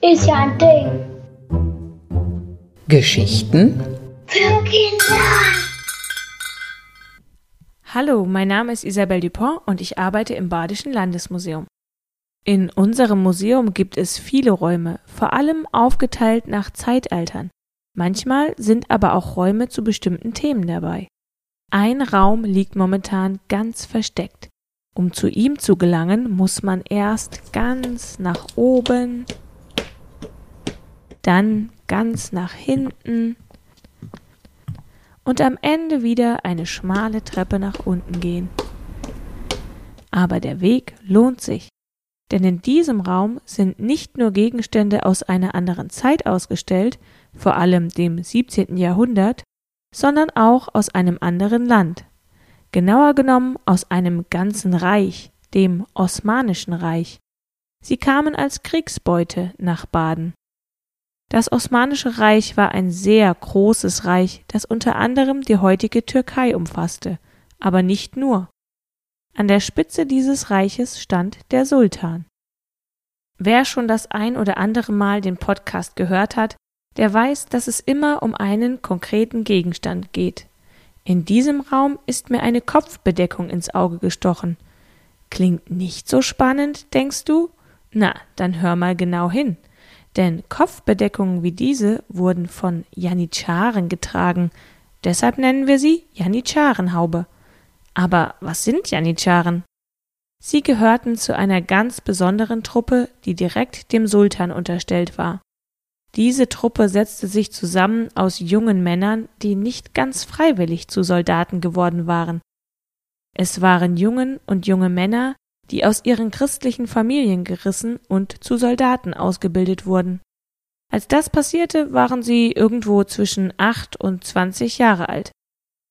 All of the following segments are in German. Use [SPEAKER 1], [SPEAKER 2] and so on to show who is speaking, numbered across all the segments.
[SPEAKER 1] Ist ja ein Ding.
[SPEAKER 2] Geschichten
[SPEAKER 1] Für Kinder.
[SPEAKER 3] Hallo, mein Name ist Isabelle Dupont und ich arbeite im Badischen Landesmuseum. In unserem Museum gibt es viele Räume, vor allem aufgeteilt nach Zeitaltern. Manchmal sind aber auch Räume zu bestimmten Themen dabei. Ein Raum liegt momentan ganz versteckt. Um zu ihm zu gelangen, muss man erst ganz nach oben, dann ganz nach hinten und am Ende wieder eine schmale Treppe nach unten gehen. Aber der Weg lohnt sich, denn in diesem Raum sind nicht nur Gegenstände aus einer anderen Zeit ausgestellt, vor allem dem 17. Jahrhundert, sondern auch aus einem anderen Land, genauer genommen aus einem ganzen Reich, dem Osmanischen Reich. Sie kamen als Kriegsbeute nach Baden. Das Osmanische Reich war ein sehr großes Reich, das unter anderem die heutige Türkei umfasste, aber nicht nur. An der Spitze dieses Reiches stand der Sultan. Wer schon das ein oder andere Mal den Podcast gehört hat, der weiß, dass es immer um einen konkreten Gegenstand geht. In diesem Raum ist mir eine Kopfbedeckung ins Auge gestochen. Klingt nicht so spannend, denkst du? Na, dann hör mal genau hin. Denn Kopfbedeckungen wie diese wurden von Janitscharen getragen. Deshalb nennen wir sie Janitscharenhaube. Aber was sind Janitscharen? Sie gehörten zu einer ganz besonderen Truppe, die direkt dem Sultan unterstellt war. Diese Truppe setzte sich zusammen aus jungen Männern, die nicht ganz freiwillig zu Soldaten geworden waren. Es waren Jungen und junge Männer, die aus ihren christlichen Familien gerissen und zu Soldaten ausgebildet wurden. Als das passierte, waren sie irgendwo zwischen acht und zwanzig Jahre alt.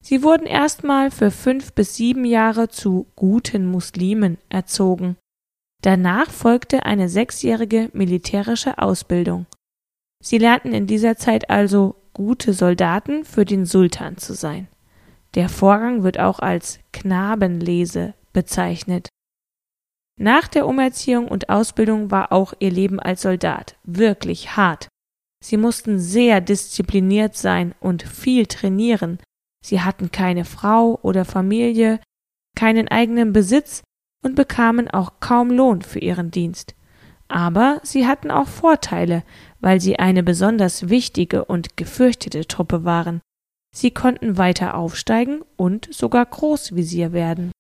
[SPEAKER 3] Sie wurden erstmal für fünf bis sieben Jahre zu guten Muslimen erzogen. Danach folgte eine sechsjährige militärische Ausbildung. Sie lernten in dieser Zeit also gute Soldaten für den Sultan zu sein. Der Vorgang wird auch als Knabenlese bezeichnet. Nach der Umerziehung und Ausbildung war auch ihr Leben als Soldat wirklich hart. Sie mussten sehr diszipliniert sein und viel trainieren, Sie hatten keine Frau oder Familie, keinen eigenen Besitz und bekamen auch kaum Lohn für ihren Dienst. Aber sie hatten auch Vorteile, weil sie eine besonders wichtige und gefürchtete Truppe waren. Sie konnten weiter aufsteigen und sogar Großvisier werden.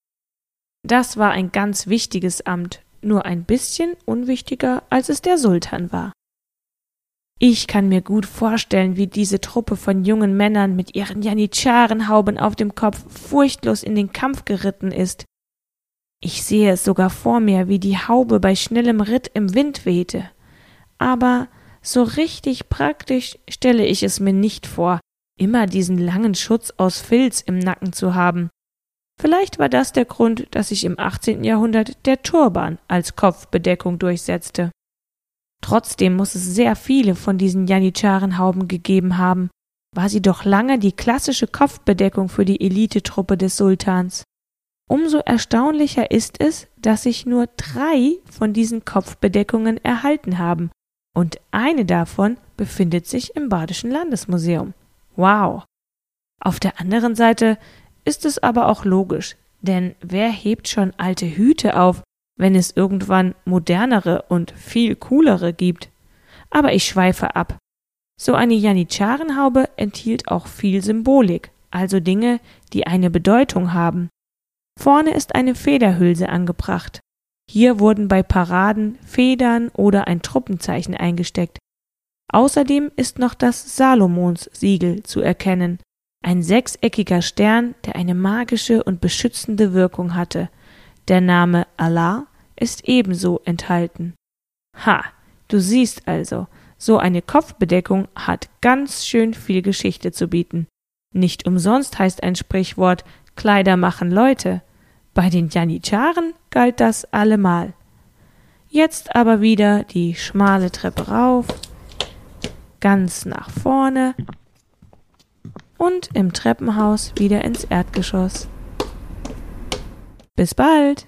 [SPEAKER 3] Das war ein ganz wichtiges Amt, nur ein bisschen unwichtiger, als es der Sultan war. Ich kann mir gut vorstellen, wie diese Truppe von jungen Männern mit ihren Janitscharenhauben auf dem Kopf furchtlos in den Kampf geritten ist. Ich sehe es sogar vor mir, wie die Haube bei schnellem Ritt im Wind wehte. Aber so richtig praktisch stelle ich es mir nicht vor, immer diesen langen Schutz aus Filz im Nacken zu haben. Vielleicht war das der Grund, dass sich im 18. Jahrhundert der Turban als Kopfbedeckung durchsetzte. Trotzdem muss es sehr viele von diesen Janitscharenhauben gegeben haben, war sie doch lange die klassische Kopfbedeckung für die Elitetruppe des Sultans. Umso erstaunlicher ist es, dass sich nur drei von diesen Kopfbedeckungen erhalten haben, und eine davon befindet sich im Badischen Landesmuseum. Wow. Auf der anderen Seite ist es aber auch logisch, denn wer hebt schon alte Hüte auf, wenn es irgendwann modernere und viel coolere gibt. Aber ich schweife ab. So eine Janitscharenhaube enthielt auch viel Symbolik, also Dinge, die eine Bedeutung haben. Vorne ist eine Federhülse angebracht. Hier wurden bei Paraden Federn oder ein Truppenzeichen eingesteckt. Außerdem ist noch das Salomons-Siegel zu erkennen, ein sechseckiger Stern, der eine magische und beschützende Wirkung hatte. Der Name Allah ist ebenso enthalten. Ha, du siehst also, so eine Kopfbedeckung hat ganz schön viel Geschichte zu bieten. Nicht umsonst heißt ein Sprichwort Kleider machen Leute. Bei den Janitscharen galt das allemal. Jetzt aber wieder die schmale Treppe rauf, ganz nach vorne und im Treppenhaus wieder ins Erdgeschoss. Bis bald!